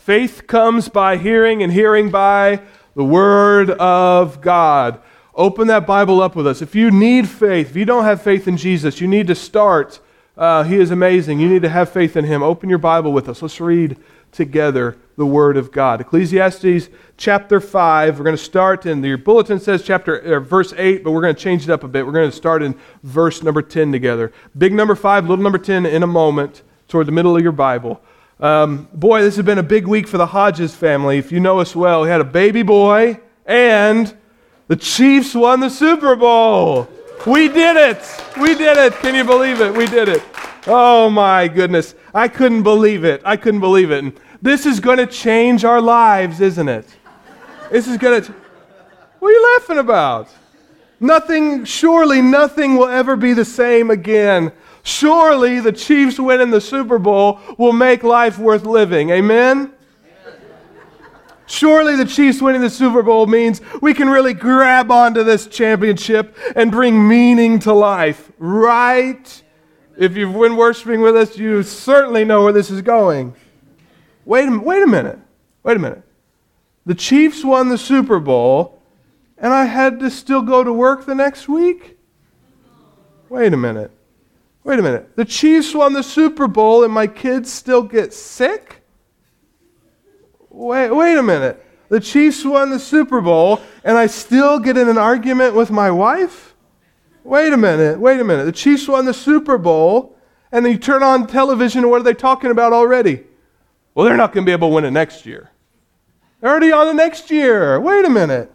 Faith comes by hearing, and hearing by the Word of God. Open that Bible up with us. If you need faith, if you don't have faith in Jesus, you need to start. Uh, he is amazing. You need to have faith in Him. Open your Bible with us. Let's read together the Word of God. Ecclesiastes chapter 5. We're going to start in your bulletin says chapter uh, verse 8, but we're going to change it up a bit. We're going to start in verse number 10 together. Big number 5, little number 10 in a moment toward the middle of your Bible. Um, boy, this has been a big week for the Hodges family. If you know us well, we had a baby boy, and the Chiefs won the Super Bowl. We did it. We did it. Can you believe it? We did it. Oh my goodness. I couldn't believe it. I couldn't believe it. And this is going to change our lives, isn't it? This is going to. What are you laughing about? Nothing, surely nothing will ever be the same again. Surely the Chiefs winning the Super Bowl will make life worth living. Amen? Surely the Chiefs winning the Super Bowl means we can really grab onto this championship and bring meaning to life, right? If you've been worshiping with us, you certainly know where this is going. Wait a, wait a minute. Wait a minute. The Chiefs won the Super Bowl, and I had to still go to work the next week? Wait a minute. Wait a minute. The Chiefs won the Super Bowl, and my kids still get sick? Wait, wait a minute. The Chiefs won the Super Bowl, and I still get in an argument with my wife? Wait a minute. Wait a minute. The Chiefs won the Super Bowl, and you turn on television, and what are they talking about already? Well, they're not going to be able to win it next year. They're already on the next year. Wait a minute.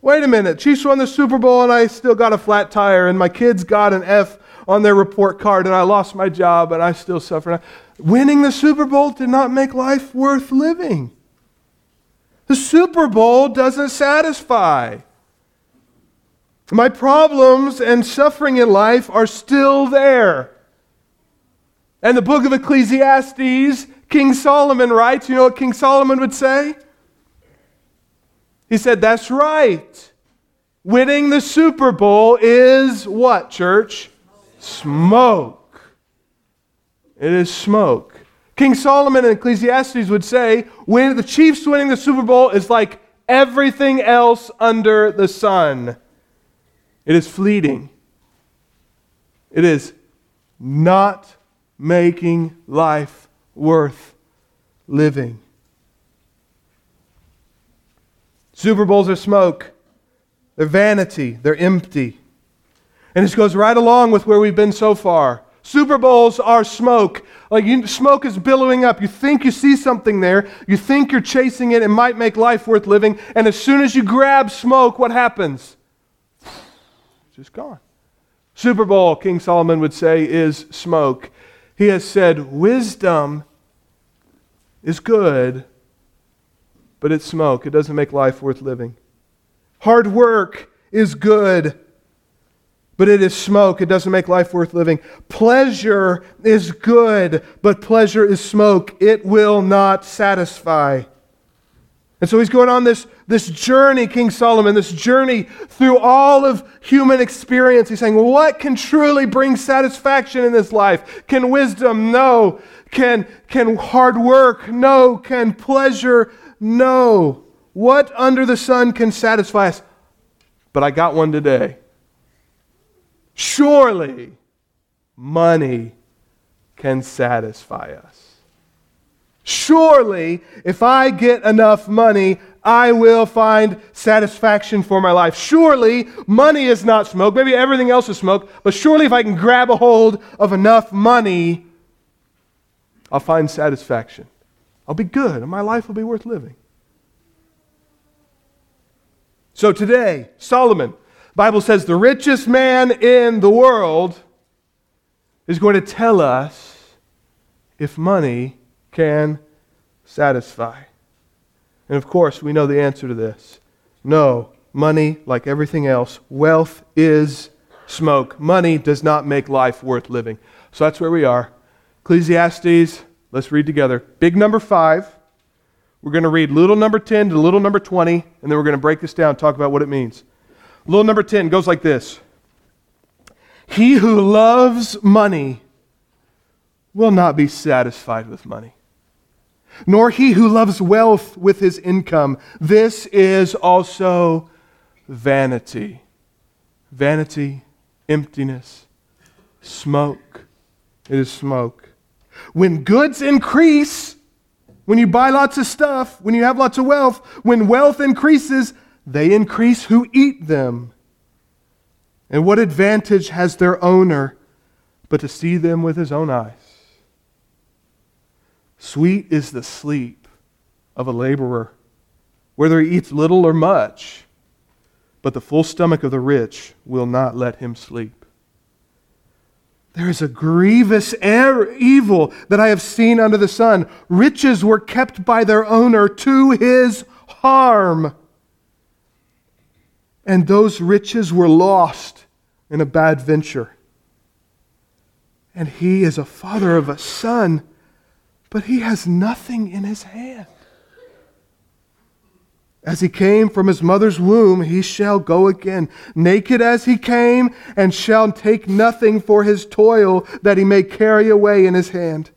Wait a minute. Chiefs won the Super Bowl, and I still got a flat tire, and my kids got an F on their report card, and I lost my job, and I still suffer. Winning the Super Bowl did not make life worth living. The Super Bowl doesn't satisfy. My problems and suffering in life are still there. And the book of Ecclesiastes King Solomon writes, you know what King Solomon would say? He said, That's right. Winning the Super Bowl is what, church? Smoke. It is smoke. King Solomon in Ecclesiastes would say, when the Chiefs winning the Super Bowl is like everything else under the sun. It is fleeting. It is not making life worth living. Super Bowls are smoke. They're vanity. They're empty. And this goes right along with where we've been so far. Super Bowls are smoke. Like you, smoke is billowing up. You think you see something there. You think you're chasing it. It might make life worth living. And as soon as you grab smoke, what happens? It's just gone. Super Bowl, King Solomon would say, is smoke. He has said, wisdom is good, but it's smoke. It doesn't make life worth living. Hard work is good, but it is smoke. It doesn't make life worth living. Pleasure is good, but pleasure is smoke. It will not satisfy. And so he's going on this, this journey, King Solomon, this journey through all of human experience. He's saying, What can truly bring satisfaction in this life? Can wisdom? No. Can, can hard work? No. Can pleasure? No. What under the sun can satisfy us? But I got one today. Surely money can satisfy us. Surely, if I get enough money, I will find satisfaction for my life. Surely, money is not smoke. Maybe everything else is smoke, but surely, if I can grab a hold of enough money, I'll find satisfaction. I'll be good, and my life will be worth living. So today, Solomon, Bible says the richest man in the world is going to tell us if money can satisfy? And of course, we know the answer to this. No, money, like everything else, wealth is smoke. Money does not make life worth living. So that's where we are. Ecclesiastes, let's read together. Big number five. We're going to read little number 10 to little number 20, and then we're going to break this down, talk about what it means. Little number 10 goes like this He who loves money will not be satisfied with money. nor he who loves wealth with his income. This is also vanity. Vanity, emptiness, smoke. It is smoke. When goods increase, when you buy lots of stuff, when you have lots of wealth, when wealth increases, they increase who eat them. And what advantage has their owner but to see them with his own eyes? Sweet is the sleep of a laborer, whether he eats little or much, but the full stomach of the rich will not let him sleep. There is a grievous evil that I have seen under the sun. Riches were kept by their owner to his harm. And those riches were lost in a bad venture. And he is a father of a son but he has nothing in his hand. As he came from his mother's womb, he shall go again, naked as he came, and shall take nothing for his toil that he may carry away in his hand.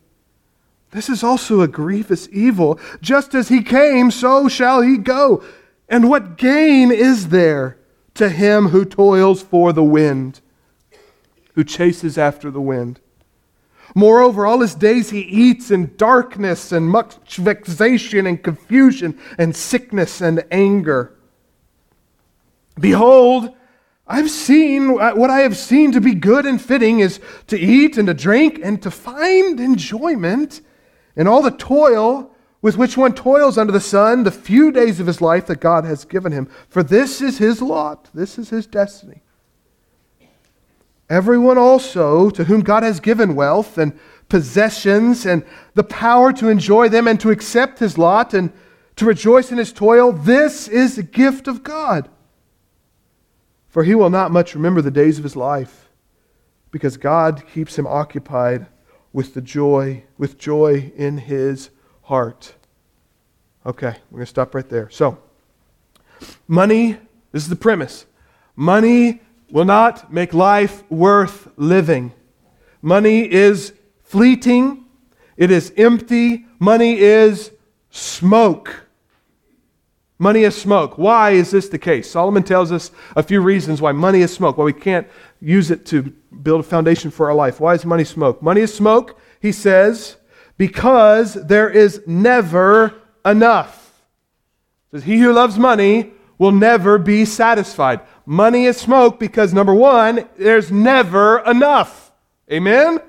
This is also a grievous evil. Just as he came, so shall he go. And what gain is there to him who toils for the wind, who chases after the wind? Moreover, all his days he eats in darkness and much vexation and confusion and sickness and anger. Behold, I've seen uh, what I have seen to be good and fitting is to eat and to drink and to find enjoyment in all the toil with which one toils under the sun the few days of his life that God has given him. For this is his lot, this is his destiny. Everyone also to whom God has given wealth and possessions and the power to enjoy them and to accept his lot and to rejoice in his toil, this is the gift of God. For he will not much remember the days of his life, because God keeps him occupied with the joy, with joy in his heart. Okay, we're going to stop right there. So, money, this is the premise. Money will not make life worth living. Money is fleeting, it is empty. Money is smoke. Money is smoke. Why is this the case? Solomon tells us a few reasons why money is smoke, why we can't use it to build a foundation for our life. Why is money smoke? Money is smoke, he says, because there is never enough. says, He who loves money will never be satisfied. Money is smoke because, number one, there's never enough. Amen?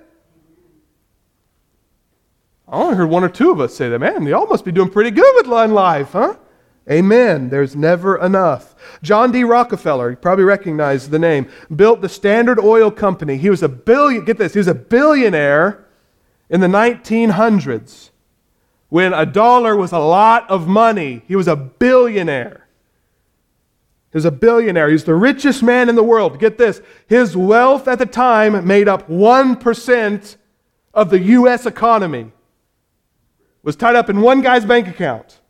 I only heard one or two of us say that. Man, y'all must be doing pretty good with life, huh? Amen. There's never enough. John D. Rockefeller, you probably recognize the name, built the Standard Oil Company. He was a billion, get this, he was a billionaire in the 1900s when a dollar was a lot of money. He was a billionaire. He was a billionaire. He's the richest man in the world. Get this. His wealth at the time made up 1% of the U.S. economy. Was tied up in one guy's bank account.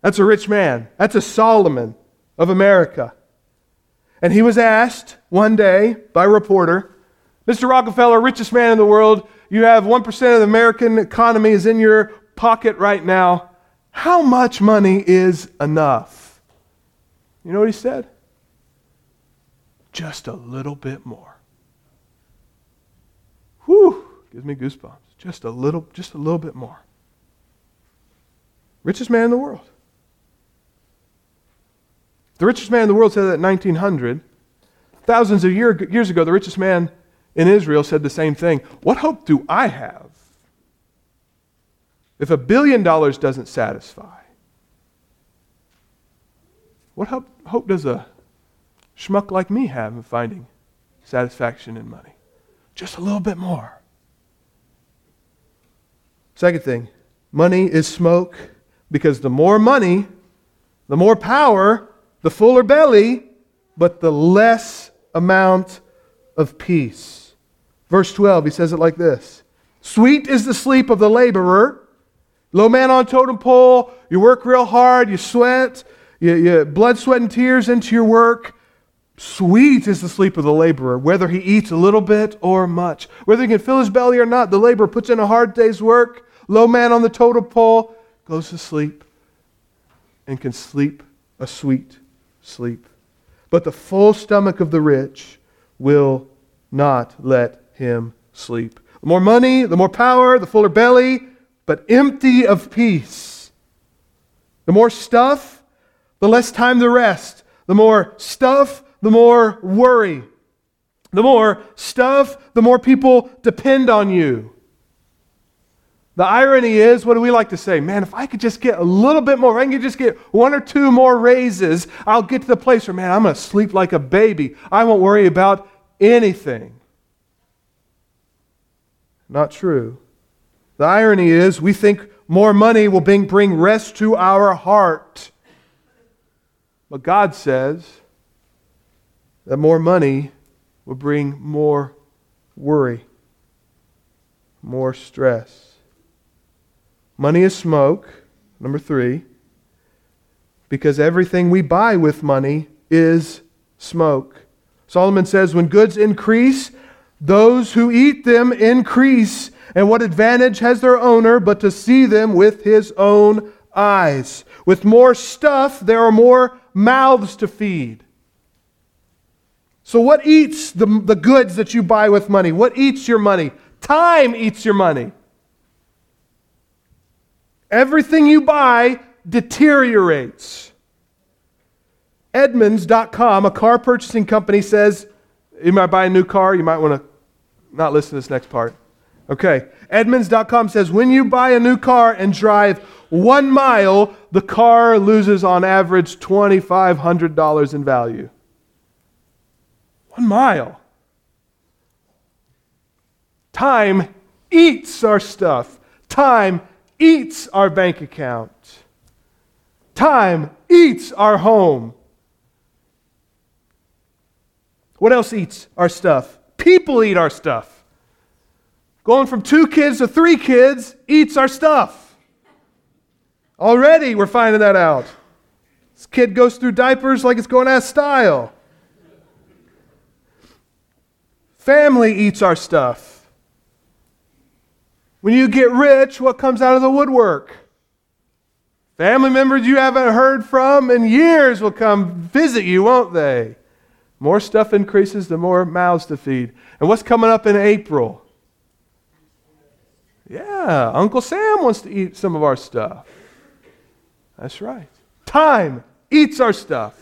That's a rich man. That's a Solomon of America. And he was asked one day by a reporter, Mr. Rockefeller, richest man in the world, you have 1% of the American economy is in your pocket right now. How much money is enough? You know what he said? Just a little bit more. Whew, gives me goosebumps. Just a little, just a little bit more. Richest man in the world. The richest man in the world said that in 1900. Thousands of year, years ago, the richest man in Israel said the same thing. What hope do I have if a billion dollars doesn't satisfy? What hope, hope does a schmuck like me have in finding satisfaction in money? Just a little bit more. Second thing, money is smoke because the more money, the more power, the fuller belly, but the less amount of peace. Verse 12, he says it like this Sweet is the sleep of the laborer. Low man on totem pole, you work real hard, you sweat, you, you, blood, sweat, and tears into your work. Sweet is the sleep of the laborer, whether he eats a little bit or much. Whether he can fill his belly or not, the laborer puts in a hard day's work. low man on the totem pole goes to sleep and can sleep a sweet sleep. But the full stomach of the rich will not let him sleep. The more money, the more power, the fuller belly, but empty of peace. The more stuff, the less time to rest. The more stuff, the more worry. The more stuff, the more people depend on you. The irony is, what do we like to say? Man, if I could just get a little bit more, I could just get one or two more raises, I'll get to the place where, man, I'm going to sleep like a baby. I won't worry about anything. Not true. The irony is, we think more money will bring, rest to our heart. But God says that more money will bring more worry, more stress. Money is smoke, number three, because everything we buy with money is smoke. Solomon says, when goods increase, those who eat them increase. And what advantage has their owner but to see them with his own eyes? With more stuff, there are more mouths to feed. So, what eats the, the goods that you buy with money? What eats your money? Time eats your money. Everything you buy deteriorates. Edmunds.com, a car purchasing company, says you might buy a new car, you might want to not listen to this next part. Okay. Edmunds.com says when you buy a new car and drive one mile, the car loses on average $2,500 in value. One mile. Time eats our stuff. Time eats our bank account. Time eats our home. What else eats our stuff? People eat our stuff. Going from two kids to three kids eats our stuff. Already we're finding that out. This kid goes through diapers like it's going out of style. Family eats our stuff. When you get rich, what comes out of the woodwork? Family members you haven't heard from in years will come visit you, won't they? More stuff increases, the more mouths to feed. And what's coming up in April? Yeah, Uncle Sam wants to eat some of our stuff. That's right. Time eats our stuff.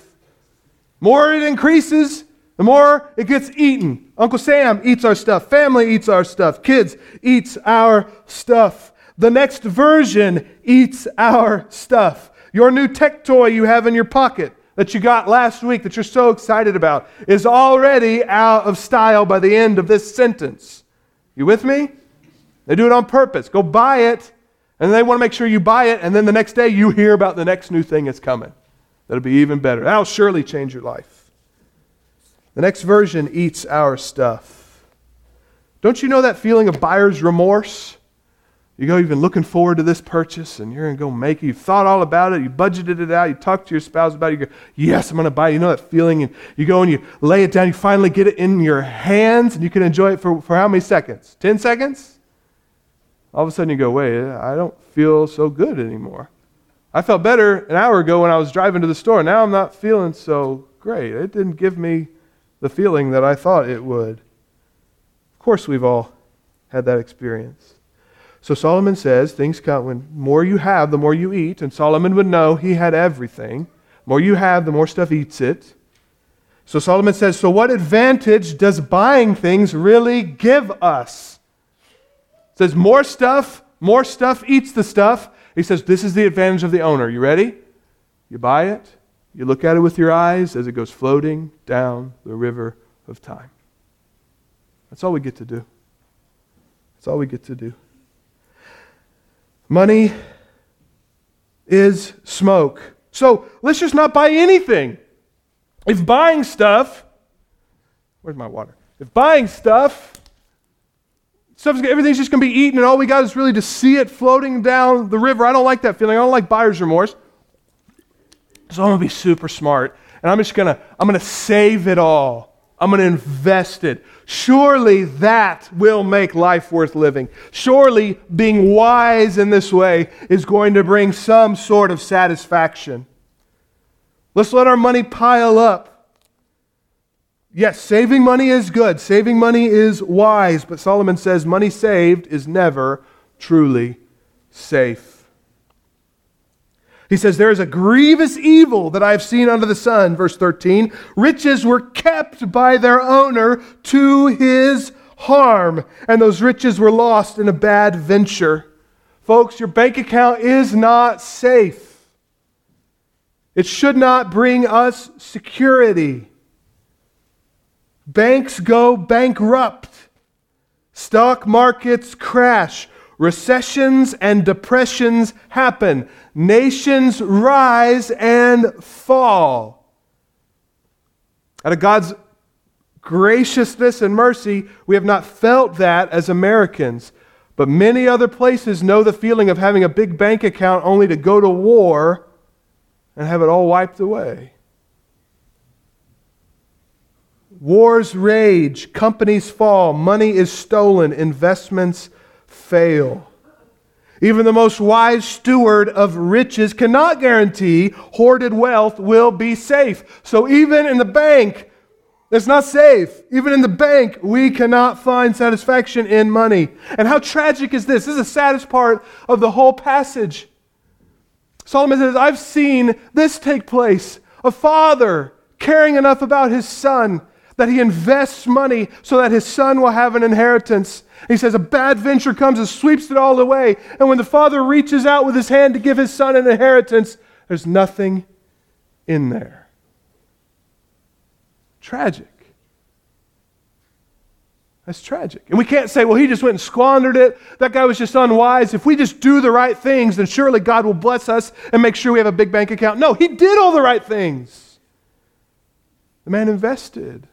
More it increases, the more it gets eaten. Uncle Sam eats our stuff. Family eats our stuff. Kids eats our stuff. The next version eats our stuff. Your new tech toy you have in your pocket that you got last week that you're so excited about is already out of style by the end of this sentence. You with me? They do it on purpose. Go buy it, and they want to make sure you buy it, and then the next day you hear about the next new thing that's coming. That'll be even better. That'll surely change your life. The next version eats our stuff. Don't you know that feeling of buyer's remorse? You go, you've been looking forward to this purchase and you're going to go make it. You've thought all about it. You budgeted it out. You talked to your spouse about it. You go, yes, I'm going to buy it. You know that feeling. And you go and you lay it down. You finally get it in your hands and you can enjoy it for, for how many seconds? 10 seconds? All of a sudden you go, wait, I don't feel so good anymore. I felt better an hour ago when I was driving to the store. Now I'm not feeling so great. It didn't give me the feeling that I thought it would. Of course, we've all had that experience. So Solomon says things come when more you have, the more you eat. And Solomon would know he had everything. The more you have, the more stuff eats it. So Solomon says, So what advantage does buying things really give us? It says, More stuff, more stuff eats the stuff. He says, This is the advantage of the owner. You ready? You buy it, you look at it with your eyes as it goes floating down the river of time. That's all we get to do. That's all we get to do. Money is smoke. So let's just not buy anything. If buying stuff, where's my water? If buying stuff, stuff's, everything's just going to be eaten, and all we got is really to see it floating down the river. I don't like that feeling. I don't like buyer's remorse. So I'm going to be super smart, and I'm just going to I'm going to save it all. I'm going to invest it. Surely that will make life worth living. Surely being wise in this way is going to bring some sort of satisfaction. Let's let our money pile up. Yes, saving money is good. Saving money is wise. But Solomon says money saved is never truly safe. He says, There is a grievous evil that I have seen under the sun. Verse 13 Riches were kept by their owner to his harm, and those riches were lost in a bad venture. Folks, your bank account is not safe. It should not bring us security. Banks go bankrupt. Stock markets crash. Recessions and depressions happen. Nations rise and fall. Out of God's graciousness and mercy, we have not felt that as Americans. But many other places know the feeling of having a big bank account only to go to war and have it all wiped away. Wars rage, companies fall, money is stolen, investments fail. Even the most wise steward of riches cannot guarantee hoarded wealth will be safe. So even in the bank, it's not safe. Even in the bank, we cannot find satisfaction in money. And how tragic is this? This is the saddest part of the whole passage. Solomon says, I've seen this take place. A father caring enough about his son that he invests money so that his son will have an inheritance. He says a bad venture comes and sweeps it all away. And when the father reaches out with his hand to give his son an inheritance, there's nothing in there. Tragic. That's tragic. And we can't say, well, he just went and squandered it. That guy was just unwise. If we just do the right things, then surely God will bless us and make sure we have a big bank account. No, he did all the right things. The man invested.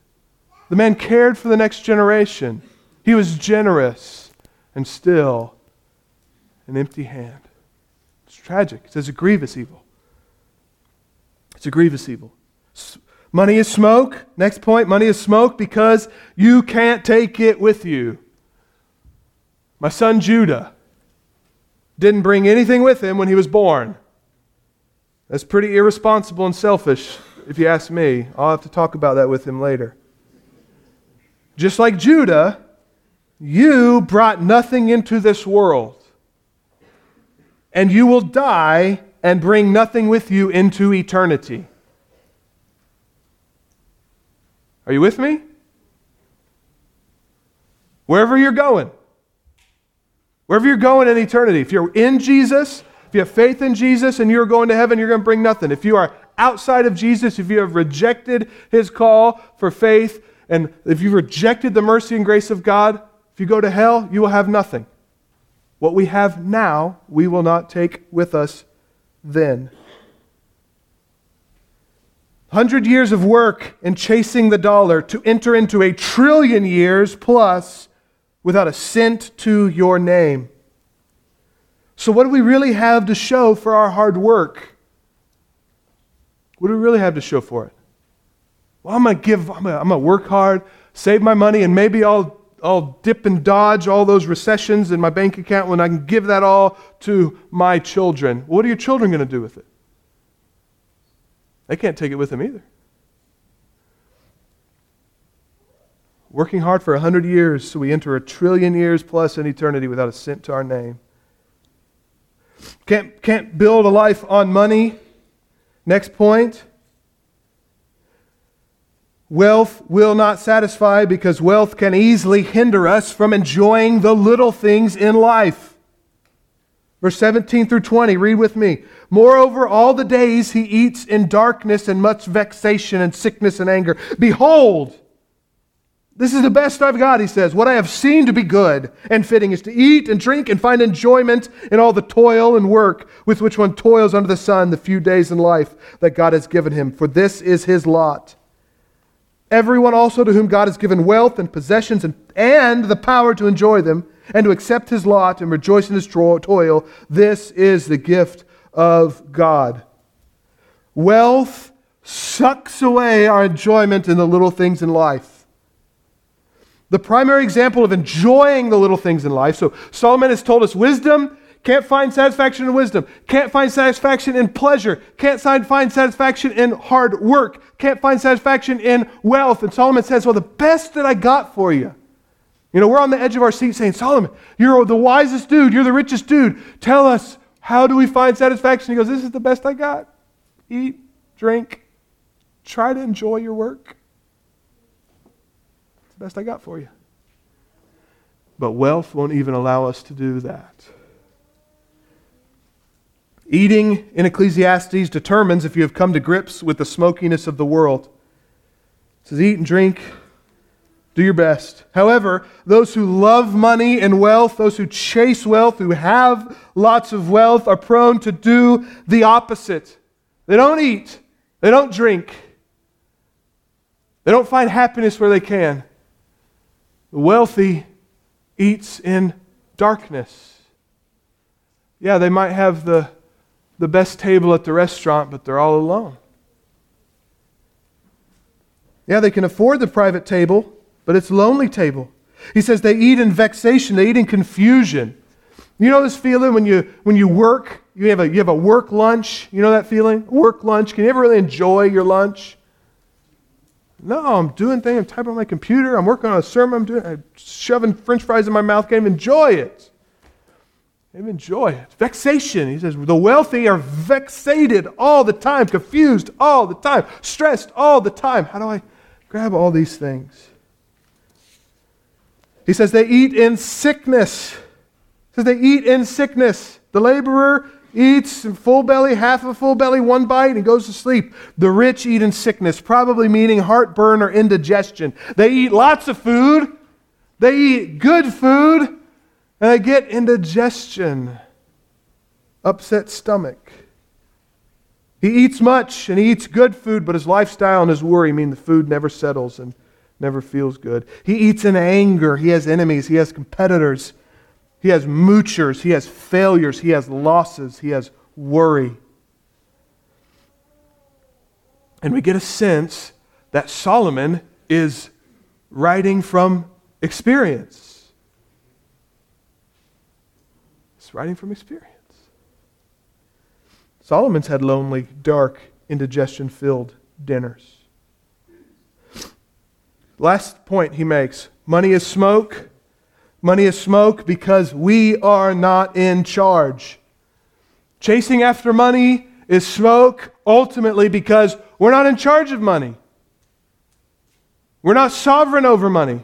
The man cared for the next generation. He was generous and still an empty hand. It's tragic. It's a grievous evil. It's a grievous evil. Money is smoke. Next point money is smoke because you can't take it with you. My son Judah didn't bring anything with him when he was born. That's pretty irresponsible and selfish, if you ask me. I'll have to talk about that with him later. Just like Judah, you brought nothing into this world. And you will die and bring nothing with you into eternity. Are you with me? Wherever you're going, wherever you're going in eternity, if you're in Jesus, if you have faith in Jesus and you're going to heaven, you're going to bring nothing. If you are outside of Jesus, if you have rejected his call for faith, and if you've rejected the mercy and grace of God, if you go to hell, you will have nothing. What we have now, we will not take with us then. Hundred years of work in chasing the dollar to enter into a trillion years plus without a cent to your name. So, what do we really have to show for our hard work? What do we really have to show for it? Well, I'm going to give, I'm going to work hard, save my money, and maybe I'll, I'll dip and dodge all those recessions in my bank account when I can give that all to my children. What are your children going to do with it? They can't take it with them either. Working hard for a hundred years so we enter a trillion years plus in eternity without a cent to our name. Can't, can't build a life on money. Next point Wealth will not satisfy because wealth can easily hinder us from enjoying the little things in life. Verse 17 through 20, read with me. Moreover, all the days he eats in darkness and much vexation and sickness and anger. Behold, this is the best I've got, he says. What I have seen to be good and fitting is to eat and drink and find enjoyment in all the toil and work with which one toils under the sun the few days in life that God has given him. For this is his lot. Everyone also to whom God has given wealth and possessions and, and the power to enjoy them and to accept his lot and rejoice in his toil, this is the gift of God. Wealth sucks away our enjoyment in the little things in life. the primary example of enjoying the little things in life. So Solomon has told us wisdom can't find satisfaction in wisdom, can't find satisfaction in pleasure, can't find satisfaction in hard work, can't find satisfaction in wealth. And Solomon says, Well, the best that I got for you. You know, we're on the edge of our seat saying, Solomon, you're the wisest dude, you're the richest dude. Tell us, how do we find satisfaction? He goes, This is the best I got. Eat, drink, try to enjoy your work. It's the best I got for you. But wealth won't even allow us to do that. Eating in Ecclesiastes determines if you have come to grips with the smokiness of the world. It says, Eat and drink, do your best. However, those who love money and wealth, those who chase wealth, who have lots of wealth, are prone to do the opposite. They don't eat, they don't drink, they don't find happiness where they can. The wealthy eats in darkness. Yeah, they might have the the best table at the restaurant, but they're all alone. Yeah, they can afford the private table, but it's a lonely table. He says they eat in vexation, they eat in confusion. You know this feeling when you when you work, you have a you have a work lunch. You know that feeling? Work lunch. Can you ever really enjoy your lunch? No, I'm doing things. I'm typing on my computer. I'm working on a sermon. I'm doing. I'm shoving French fries in my mouth. Can't even enjoy it. They enjoy it. Vexation. He says, the wealthy are vexated all the time, confused all the time, stressed all the time. How do I grab all these things? He says they eat in sickness. He says they eat in sickness. The laborer eats in full belly, half a full belly, one bite, and goes to sleep. The rich eat in sickness, probably meaning heartburn or indigestion. They eat lots of food. They eat good food and I get indigestion, upset stomach. He eats much and he eats good food, but his lifestyle and his worry mean the food never settles and never feels good. He eats in anger. He has enemies. He has competitors. He has moochers. He has failures. He has losses. He has worry. And we get a sense that Solomon is writing from experience. Writing from experience. Solomon's had lonely, dark, indigestion filled dinners. Last point he makes money is smoke. Money is smoke because we are not in charge. Chasing after money is smoke ultimately because we're not in charge of money. We're not sovereign over money.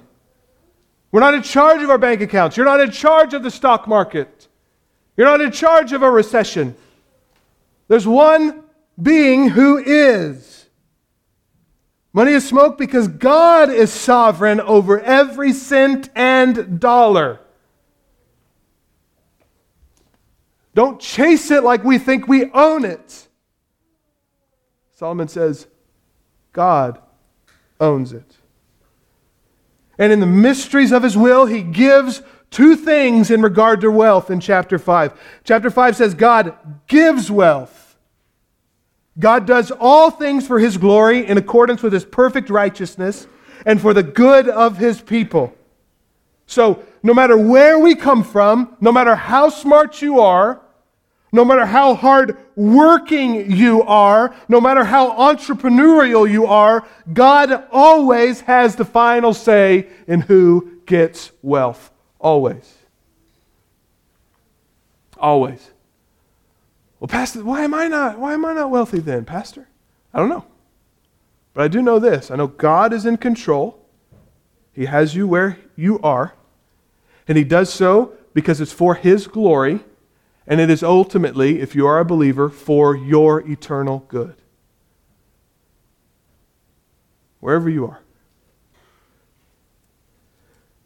We're not in charge of our bank accounts. You're not in charge of the stock market. You're not in charge of a recession. There's one being who is. Money is smoke because God is sovereign over every cent and dollar. Don't chase it like we think we own it. Solomon says, God owns it. And in the mysteries of his will, he gives two things in regard to wealth in chapter 5. Chapter 5 says God gives wealth. God does all things for his glory in accordance with his perfect righteousness and for the good of his people. So, no matter where we come from, no matter how smart you are, no matter how hard working you are, no matter how entrepreneurial you are, God always has the final say in who gets wealth. Always. Always. Well, Pastor, why am I not why am I not wealthy then, Pastor? I don't know. But I do know this. I know God is in control. He has you where you are. And he does so because it's for his glory, and it is ultimately, if you are a believer, for your eternal good. Wherever you are.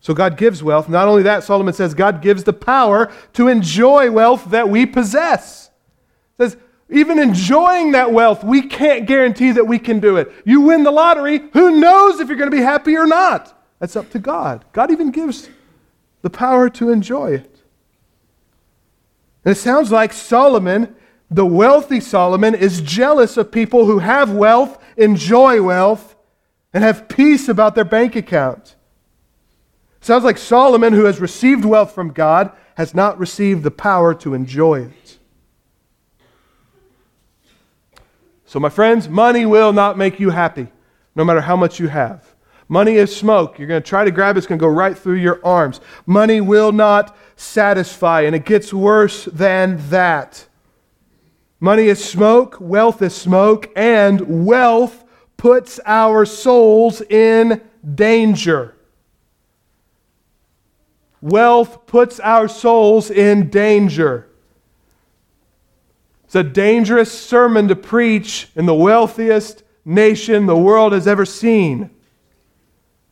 So God gives wealth. Not only that, Solomon says God gives the power to enjoy wealth that we possess. says even enjoying that wealth, we can't guarantee that we can do it. You win the lottery, who knows if you're going to be happy or not? That's up to God. God even gives the power to enjoy it. And it sounds like Solomon, the wealthy Solomon, is jealous of people who have wealth, enjoy wealth, and have peace about their bank account. Sounds like Solomon, who has received wealth from God, has not received the power to enjoy it. So, my friends, money will not make you happy, no matter how much you have. Money is smoke. You're going to try to grab it, it's going to go right through your arms. Money will not satisfy, and it gets worse than that. Money is smoke, wealth is smoke, and wealth puts our souls in danger. Wealth puts our souls in danger. It's a dangerous sermon to preach in the wealthiest nation the world has ever seen.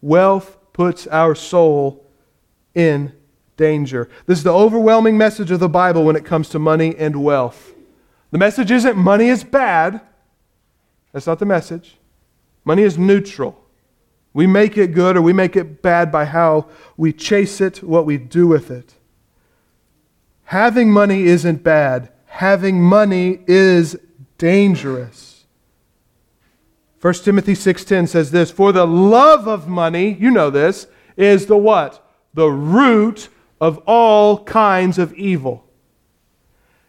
Wealth puts our soul in danger. This is the overwhelming message of the Bible when it comes to money and wealth. The message isn't money is bad. That's not the message. Money is neutral. We make it good or we make it bad by how we chase it, what we do with it. Having money isn't bad. Having money is dangerous. 1 Timothy 6:10 says this, "For the love of money, you know this, is the what? The root of all kinds of evil."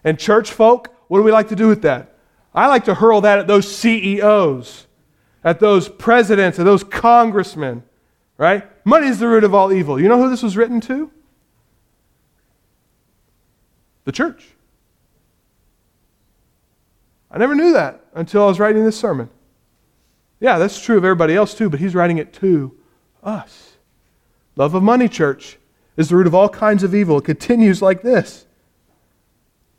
And church folk, what do we like to do with that? I like to hurl that at those CEOs, at those presidents, at those congressmen, right? Money is the root of all evil. You know who this was written to? The church. I never knew that until I was writing this sermon. Yeah, that's true of everybody else too, but he's writing it to us. Love of money, church, is the root of all kinds of evil. It continues like this.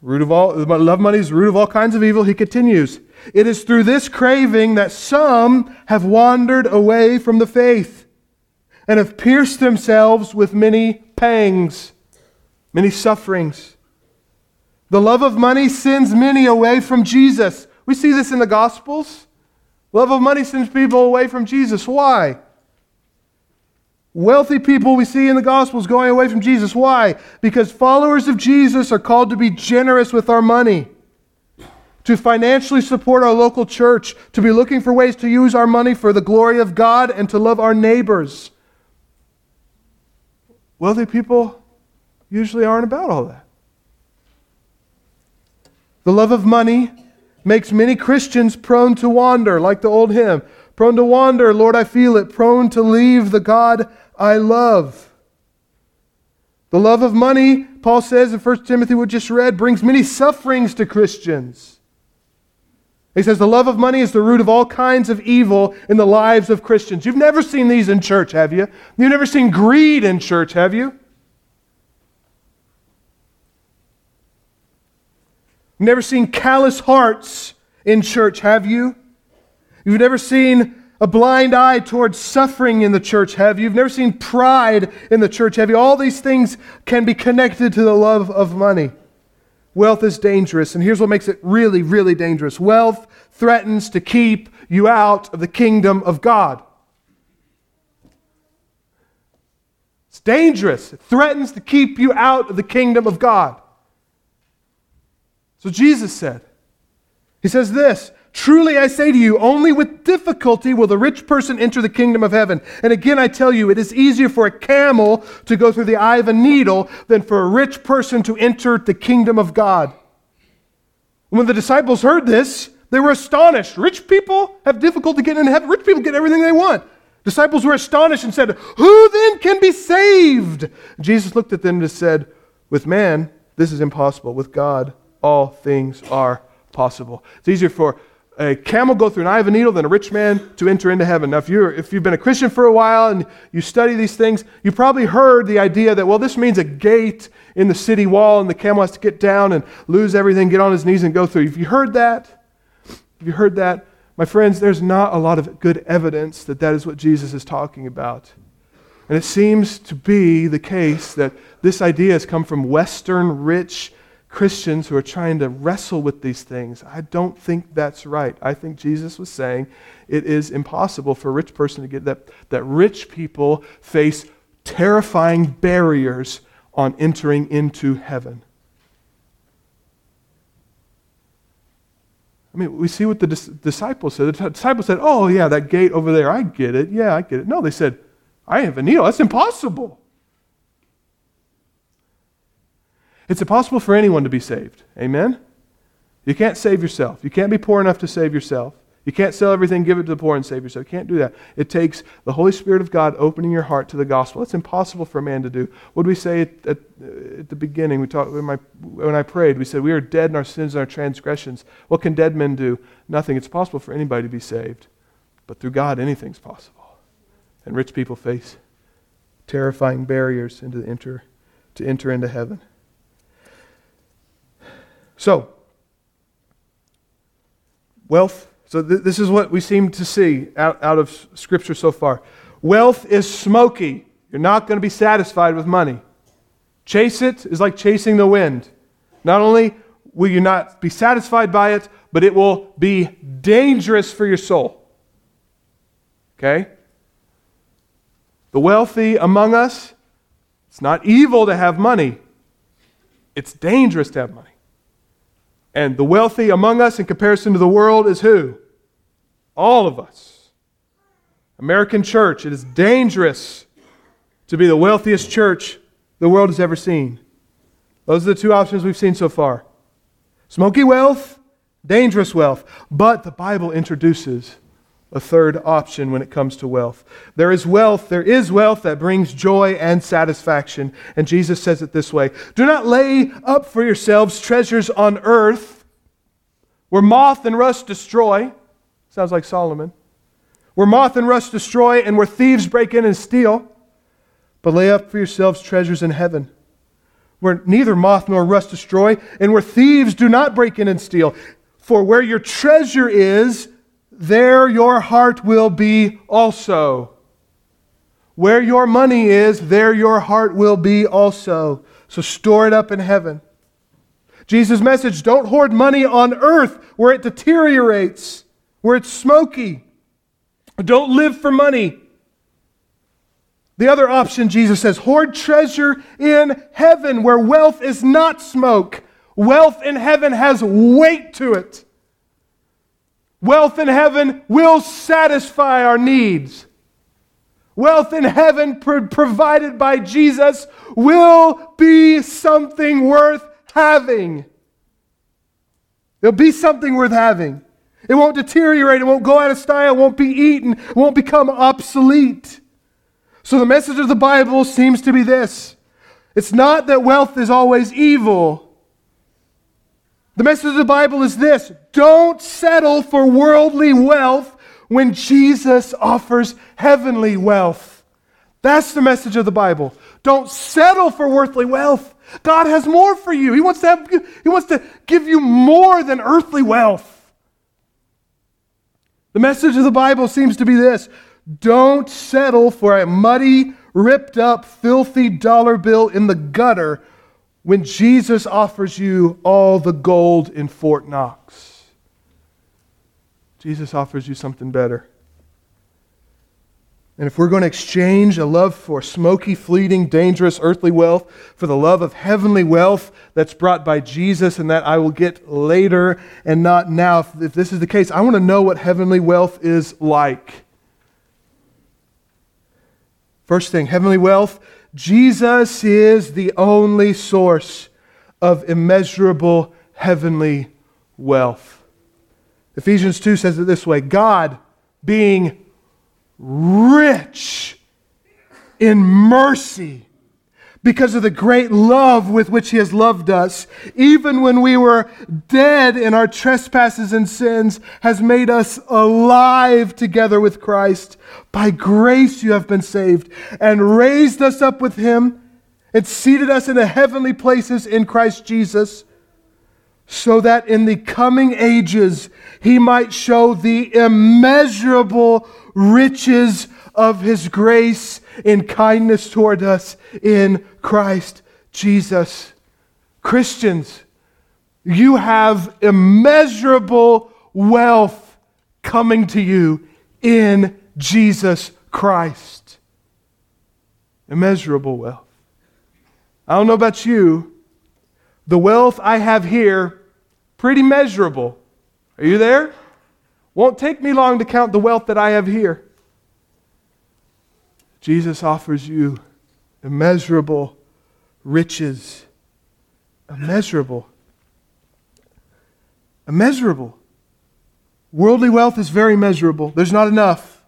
Root of all love money is root of all kinds of evil. He continues. It is through this craving that some have wandered away from the faith and have pierced themselves with many pangs, many sufferings. The love of money sends many away from Jesus. We see this in the Gospels. Love of money sends people away from Jesus. Why? Wealthy people we see in the Gospels going away from Jesus. Why? Because followers of Jesus are called to be generous with our money, to financially support our local church, to be looking for ways to use our money for the glory of God, and to love our neighbors. Wealthy people usually aren't about all that. The love of money makes many Christians prone to wander, like the old hymn prone to wander, Lord, I feel it, prone to leave the God I love. The love of money, Paul says in 1 Timothy, we just read, brings many sufferings to Christians. He says the love of money is the root of all kinds of evil in the lives of Christians. You've never seen these in church, have you? You've never seen greed in church, have you? You've never seen callous hearts in church, have you? You've never seen a blind eye towards suffering in the church, have you? You've never seen pride in the church, have you? All these things can be connected to the love of money. Wealth is dangerous, and here's what makes it really, really dangerous wealth threatens to keep you out of the kingdom of God. It's dangerous. It threatens to keep you out of the kingdom of God. So Jesus said, He says this Truly I say to you, only with difficulty will the rich person enter the kingdom of heaven. And again I tell you, it is easier for a camel to go through the eye of a needle than for a rich person to enter the kingdom of God. When the disciples heard this, they were astonished. Rich people have difficulty getting into heaven. Rich people get everything they want. Disciples were astonished and said, Who then can be saved? Jesus looked at them and said, With man, this is impossible. With God, all things are possible. It's easier for a camel go through an eye of a needle than a rich man to enter into heaven. Now, if, you're, if you've been a Christian for a while and you study these things, you probably heard the idea that, well, this means a gate in the city wall and the camel has to get down and lose everything, get on his knees and go through. If you heard that, if you heard that, my friends, there's not a lot of good evidence that that is what Jesus is talking about. And it seems to be the case that this idea has come from Western rich Christians who are trying to wrestle with these things. I don't think that's right. I think Jesus was saying it is impossible for a rich person to get that, that rich people face terrifying barriers on entering into heaven. I mean, we see what the dis- disciples said. The disciples said, Oh, yeah, that gate over there, I get it. Yeah, I get it. No, they said, I have a needle. That's impossible. It's impossible for anyone to be saved. Amen? You can't save yourself. You can't be poor enough to save yourself. You can't sell everything, give it to the poor, and save yourself. You can't do that. It takes the Holy Spirit of God opening your heart to the gospel. It's impossible for a man to do. What did we say at, at, at the beginning? We talked when, my, when I prayed. We said we are dead in our sins and our transgressions. What can dead men do? Nothing. It's possible for anybody to be saved, but through God, anything's possible. And rich people face terrifying barriers into enter to enter into heaven. So, wealth so, th- this is what we seem to see out, out of Scripture so far. Wealth is smoky. You're not going to be satisfied with money. Chase it is like chasing the wind. Not only will you not be satisfied by it, but it will be dangerous for your soul. Okay? The wealthy among us, it's not evil to have money, it's dangerous to have money. And the wealthy among us, in comparison to the world, is who? All of us. American church, it is dangerous to be the wealthiest church the world has ever seen. Those are the two options we've seen so far smoky wealth, dangerous wealth. But the Bible introduces a third option when it comes to wealth. There is wealth, there is wealth that brings joy and satisfaction. And Jesus says it this way Do not lay up for yourselves treasures on earth where moth and rust destroy. Sounds like Solomon. Where moth and rust destroy and where thieves break in and steal. But lay up for yourselves treasures in heaven where neither moth nor rust destroy and where thieves do not break in and steal. For where your treasure is, there your heart will be also. Where your money is, there your heart will be also. So store it up in heaven. Jesus' message don't hoard money on earth where it deteriorates, where it's smoky. Don't live for money. The other option, Jesus says, hoard treasure in heaven where wealth is not smoke. Wealth in heaven has weight to it. Wealth in heaven will satisfy our needs. Wealth in heaven pro- provided by Jesus will be something worth having. It'll be something worth having. It won't deteriorate, it won't go out of style, it won't be eaten, it won't become obsolete. So the message of the Bible seems to be this it's not that wealth is always evil. The message of the Bible is this don't settle for worldly wealth when Jesus offers heavenly wealth. That's the message of the Bible. Don't settle for worldly wealth. God has more for you. He wants to, have, he wants to give you more than earthly wealth. The message of the Bible seems to be this don't settle for a muddy, ripped up, filthy dollar bill in the gutter when Jesus offers you all the gold in Fort Knox. Jesus offers you something better. And if we're going to exchange a love for smoky, fleeting, dangerous earthly wealth for the love of heavenly wealth that's brought by Jesus and that I will get later and not now, if this is the case, I want to know what heavenly wealth is like. First thing, heavenly wealth Jesus is the only source of immeasurable heavenly wealth. Ephesians 2 says it this way God, being rich in mercy, because of the great love with which He has loved us, even when we were dead in our trespasses and sins, has made us alive together with Christ. By grace you have been saved, and raised us up with Him, and seated us in the heavenly places in Christ Jesus, so that in the coming ages He might show the immeasurable riches of His grace in kindness toward us in Christ Jesus. Christians, you have immeasurable wealth coming to you in Jesus Christ. Immeasurable wealth. I don't know about you. The wealth I have here, pretty measurable. Are you there? Won't take me long to count the wealth that I have here. Jesus offers you immeasurable riches immeasurable. Immeasurable. Worldly wealth is very measurable, there's not enough.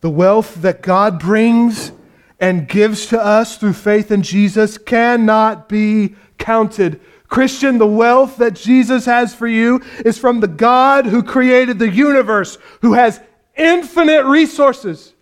The wealth that God brings and gives to us through faith in Jesus cannot be counted. Christian, the wealth that Jesus has for you is from the God who created the universe, who has infinite resources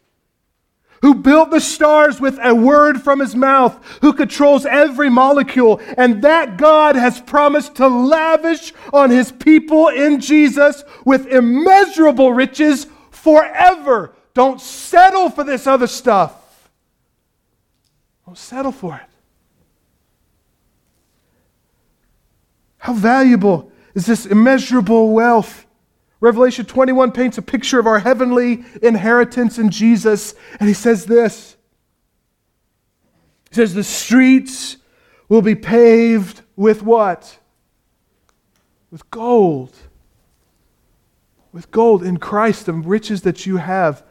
who built the stars with a word from his mouth, who controls every molecule. And that God has promised to lavish on his people in Jesus with immeasurable riches forever. Don't settle for this other stuff. Don't settle for it. How valuable is this immeasurable wealth? Revelation 21 paints a picture of our heavenly inheritance in Jesus, and he says this He says, The streets will be paved with what? With gold. With gold in Christ, the riches that you have.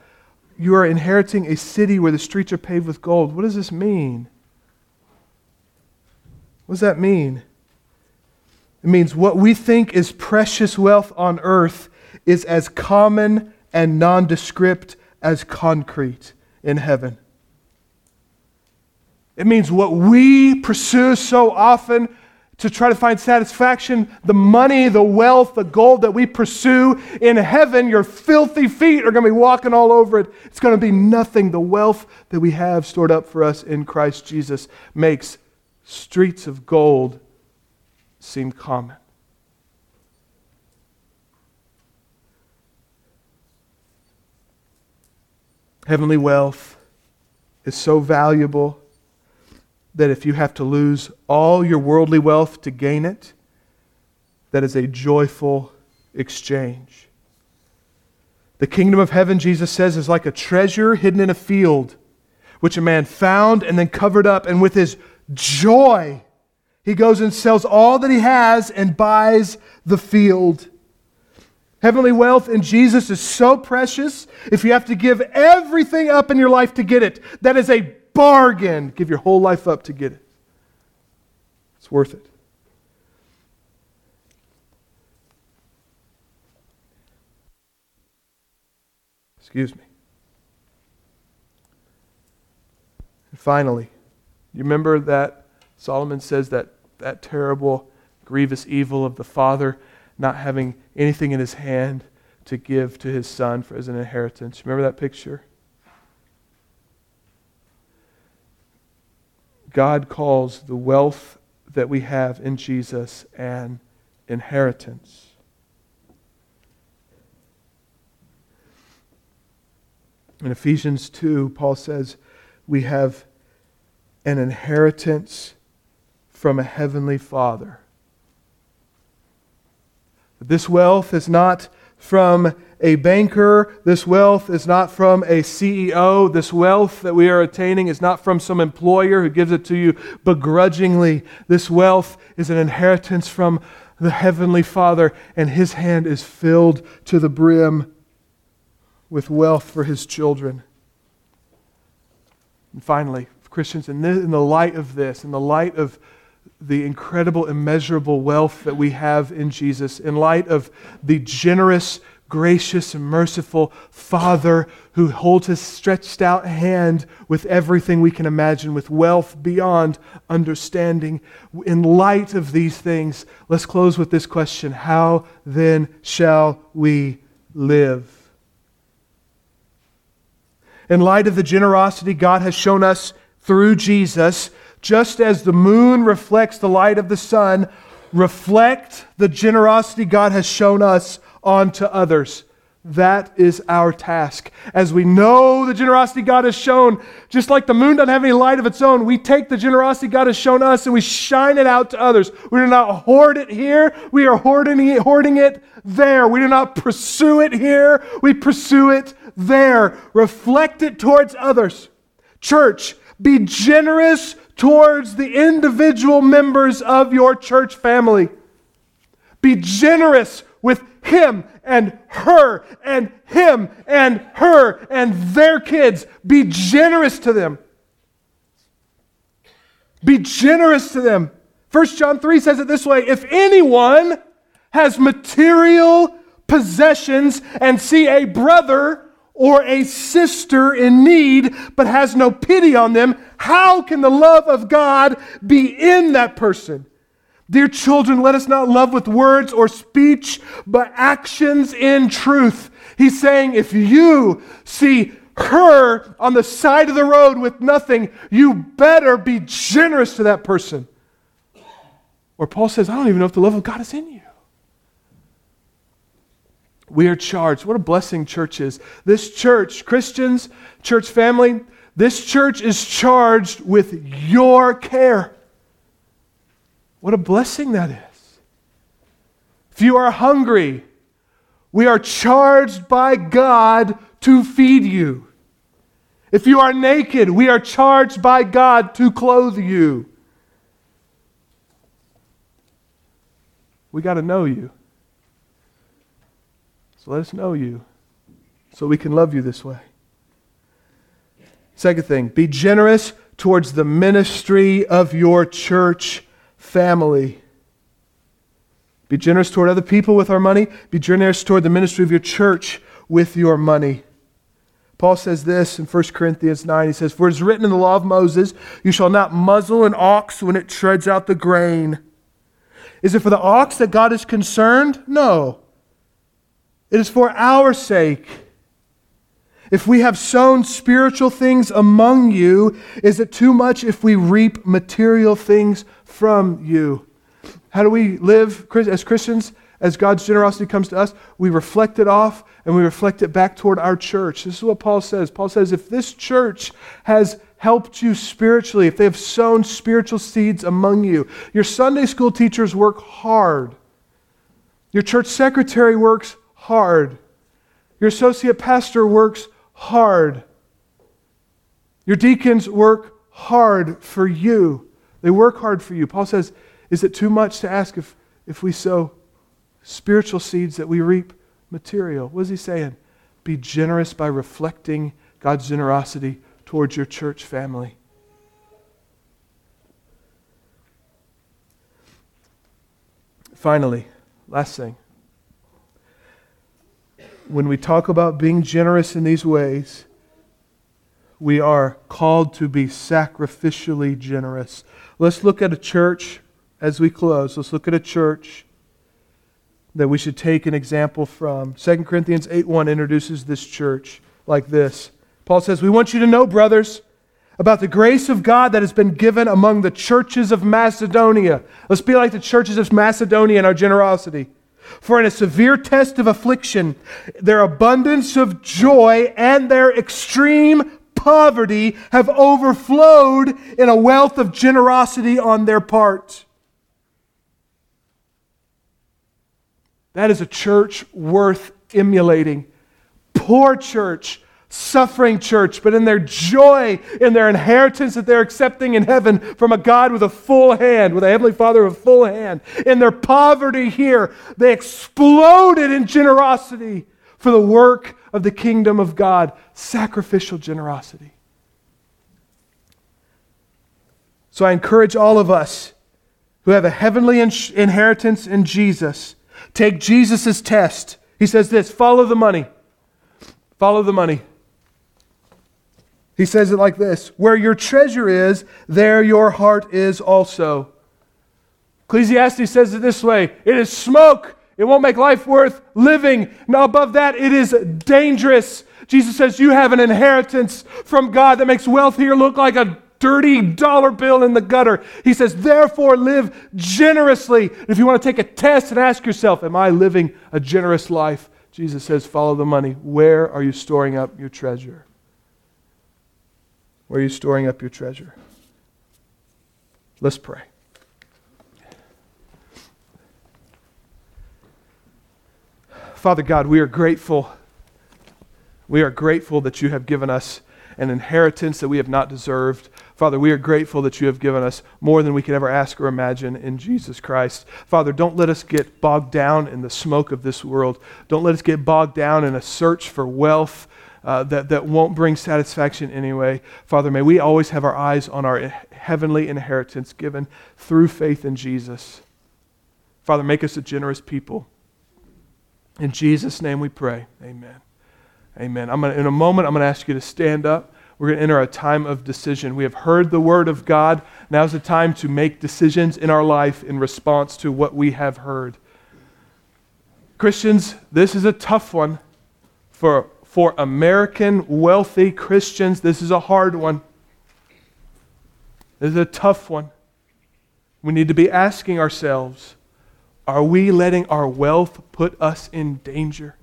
You are inheriting a city where the streets are paved with gold. What does this mean? What does that mean? It means what we think is precious wealth on earth is as common and nondescript as concrete in heaven. It means what we pursue so often to try to find satisfaction, the money, the wealth, the gold that we pursue in heaven, your filthy feet are going to be walking all over it. It's going to be nothing. The wealth that we have stored up for us in Christ Jesus makes streets of gold seem common. Heavenly wealth is so valuable that if you have to lose all your worldly wealth to gain it, that is a joyful exchange. The kingdom of heaven, Jesus says, is like a treasure hidden in a field, which a man found and then covered up, and with his joy, he goes and sells all that he has and buys the field. Heavenly wealth in Jesus is so precious. If you have to give everything up in your life to get it, that is a bargain. Give your whole life up to get it. It's worth it. Excuse me. And finally, you remember that Solomon says that that terrible, grievous evil of the father not having anything in his hand to give to his son for as an inheritance. Remember that picture? God calls the wealth that we have in Jesus an inheritance. In Ephesians 2, Paul says, We have an inheritance from a heavenly Father this wealth is not from a banker. This wealth is not from a CEO. This wealth that we are attaining is not from some employer who gives it to you begrudgingly. This wealth is an inheritance from the Heavenly Father, and His hand is filled to the brim with wealth for His children. And finally, Christians, in, the light of this, in the light of the incredible, immeasurable wealth that we have in Jesus, in light of the generous, gracious, and merciful Father who holds his stretched out hand with everything we can imagine, with wealth beyond understanding. In light of these things, let's close with this question How then shall we live? In light of the generosity God has shown us through Jesus, just as the moon reflects the light of the sun, reflect the generosity God has shown us onto others. That is our task. As we know the generosity God has shown, just like the moon doesn't have any light of its own, we take the generosity God has shown us and we shine it out to others. We do not hoard it here, we are hoarding it, there. We do not pursue it here, we pursue it there. Reflect it towards others. Church, be generous towards the individual members of your church family. Be generous with him and her and him and her and their kids. Be generous to them. Be generous to them. 1 John 3 says it this way If anyone has material possessions and see a brother or a sister in need but has no pity on them, how can the love of God be in that person? Dear children, let us not love with words or speech, but actions in truth. He's saying, if you see her on the side of the road with nothing, you better be generous to that person. Or Paul says, I don't even know if the love of God is in you. We are charged. What a blessing church is. This church, Christians, church family, this church is charged with your care. What a blessing that is. If you are hungry, we are charged by God to feed you. If you are naked, we are charged by God to clothe you. We got to know you. So let us know you so we can love you this way. Second thing, be generous towards the ministry of your church family. Be generous toward other people with our money. Be generous toward the ministry of your church with your money. Paul says this in 1 Corinthians 9. He says, For it is written in the law of Moses, You shall not muzzle an ox when it treads out the grain. Is it for the ox that God is concerned? No. It is for our sake. If we have sown spiritual things among you, is it too much if we reap material things from you? How do we live as Christians? As God's generosity comes to us, we reflect it off and we reflect it back toward our church. This is what Paul says. Paul says, if this church has helped you spiritually, if they have sown spiritual seeds among you, your Sunday school teachers work hard. Your church secretary works hard. Your associate pastor works hard. Your deacons work hard for you. They work hard for you. Paul says, Is it too much to ask if, if we sow spiritual seeds that we reap material? What is he saying? Be generous by reflecting God's generosity towards your church family. Finally, last thing when we talk about being generous in these ways, we are called to be sacrificially generous. Let's look at a church as we close. Let's look at a church that we should take an example from. 2 Corinthians 8 1 introduces this church like this. Paul says, We want you to know, brothers, about the grace of God that has been given among the churches of Macedonia. Let's be like the churches of Macedonia in our generosity. For in a severe test of affliction, their abundance of joy and their extreme poverty have overflowed in a wealth of generosity on their part. That is a church worth emulating. Poor church suffering church, but in their joy, in their inheritance that they're accepting in heaven from a God with a full hand, with a Heavenly Father with a full hand. In their poverty here, they exploded in generosity for the work of the kingdom of God, sacrificial generosity. So I encourage all of us who have a heavenly inheritance in Jesus, take Jesus' test. He says this follow the money. Follow the money. He says it like this Where your treasure is, there your heart is also. Ecclesiastes says it this way it is smoke. It won't make life worth living. Now, above that, it is dangerous. Jesus says you have an inheritance from God that makes wealth here look like a dirty dollar bill in the gutter. He says, therefore, live generously. If you want to take a test and ask yourself, Am I living a generous life? Jesus says, Follow the money. Where are you storing up your treasure? Where are you storing up your treasure? Let's pray. Father God, we are grateful. We are grateful that you have given us an inheritance that we have not deserved. Father, we are grateful that you have given us more than we could ever ask or imagine in Jesus Christ. Father, don't let us get bogged down in the smoke of this world. Don't let us get bogged down in a search for wealth uh, that, that won't bring satisfaction anyway. Father, may we always have our eyes on our heavenly inheritance given through faith in Jesus. Father, make us a generous people. In Jesus' name we pray. Amen. Amen. I'm gonna, in a moment, I'm going to ask you to stand up. We're going to enter a time of decision. We have heard the word of God. Now's the time to make decisions in our life in response to what we have heard. Christians, this is a tough one. For, for American wealthy Christians, this is a hard one. This is a tough one. We need to be asking ourselves are we letting our wealth put us in danger?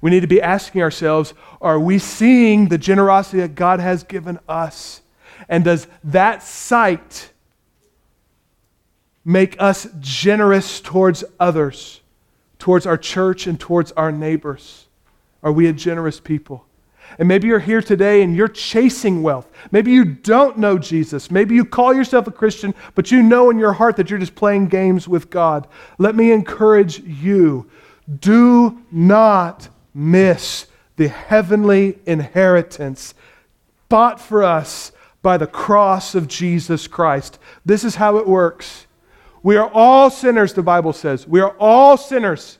We need to be asking ourselves are we seeing the generosity that God has given us? And does that sight make us generous towards others, towards our church, and towards our neighbors? Are we a generous people? And maybe you're here today and you're chasing wealth. Maybe you don't know Jesus. Maybe you call yourself a Christian, but you know in your heart that you're just playing games with God. Let me encourage you do not miss the heavenly inheritance bought for us by the cross of Jesus Christ. This is how it works. We are all sinners, the Bible says. We are all sinners.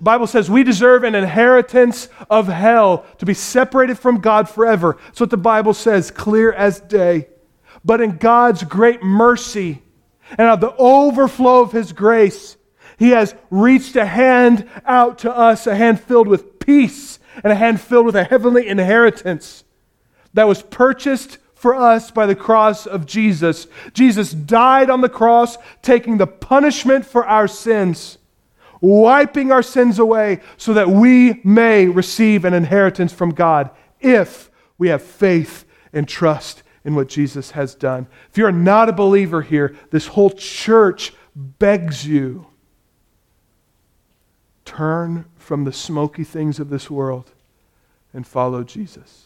Bible says we deserve an inheritance of hell to be separated from God forever. That's what the Bible says, clear as day. But in God's great mercy and of the overflow of His grace, He has reached a hand out to us, a hand filled with peace and a hand filled with a heavenly inheritance that was purchased for us by the cross of Jesus. Jesus died on the cross, taking the punishment for our sins wiping our sins away so that we may receive an inheritance from God if we have faith and trust in what Jesus has done. If you're not a believer here, this whole church begs you turn from the smoky things of this world and follow Jesus.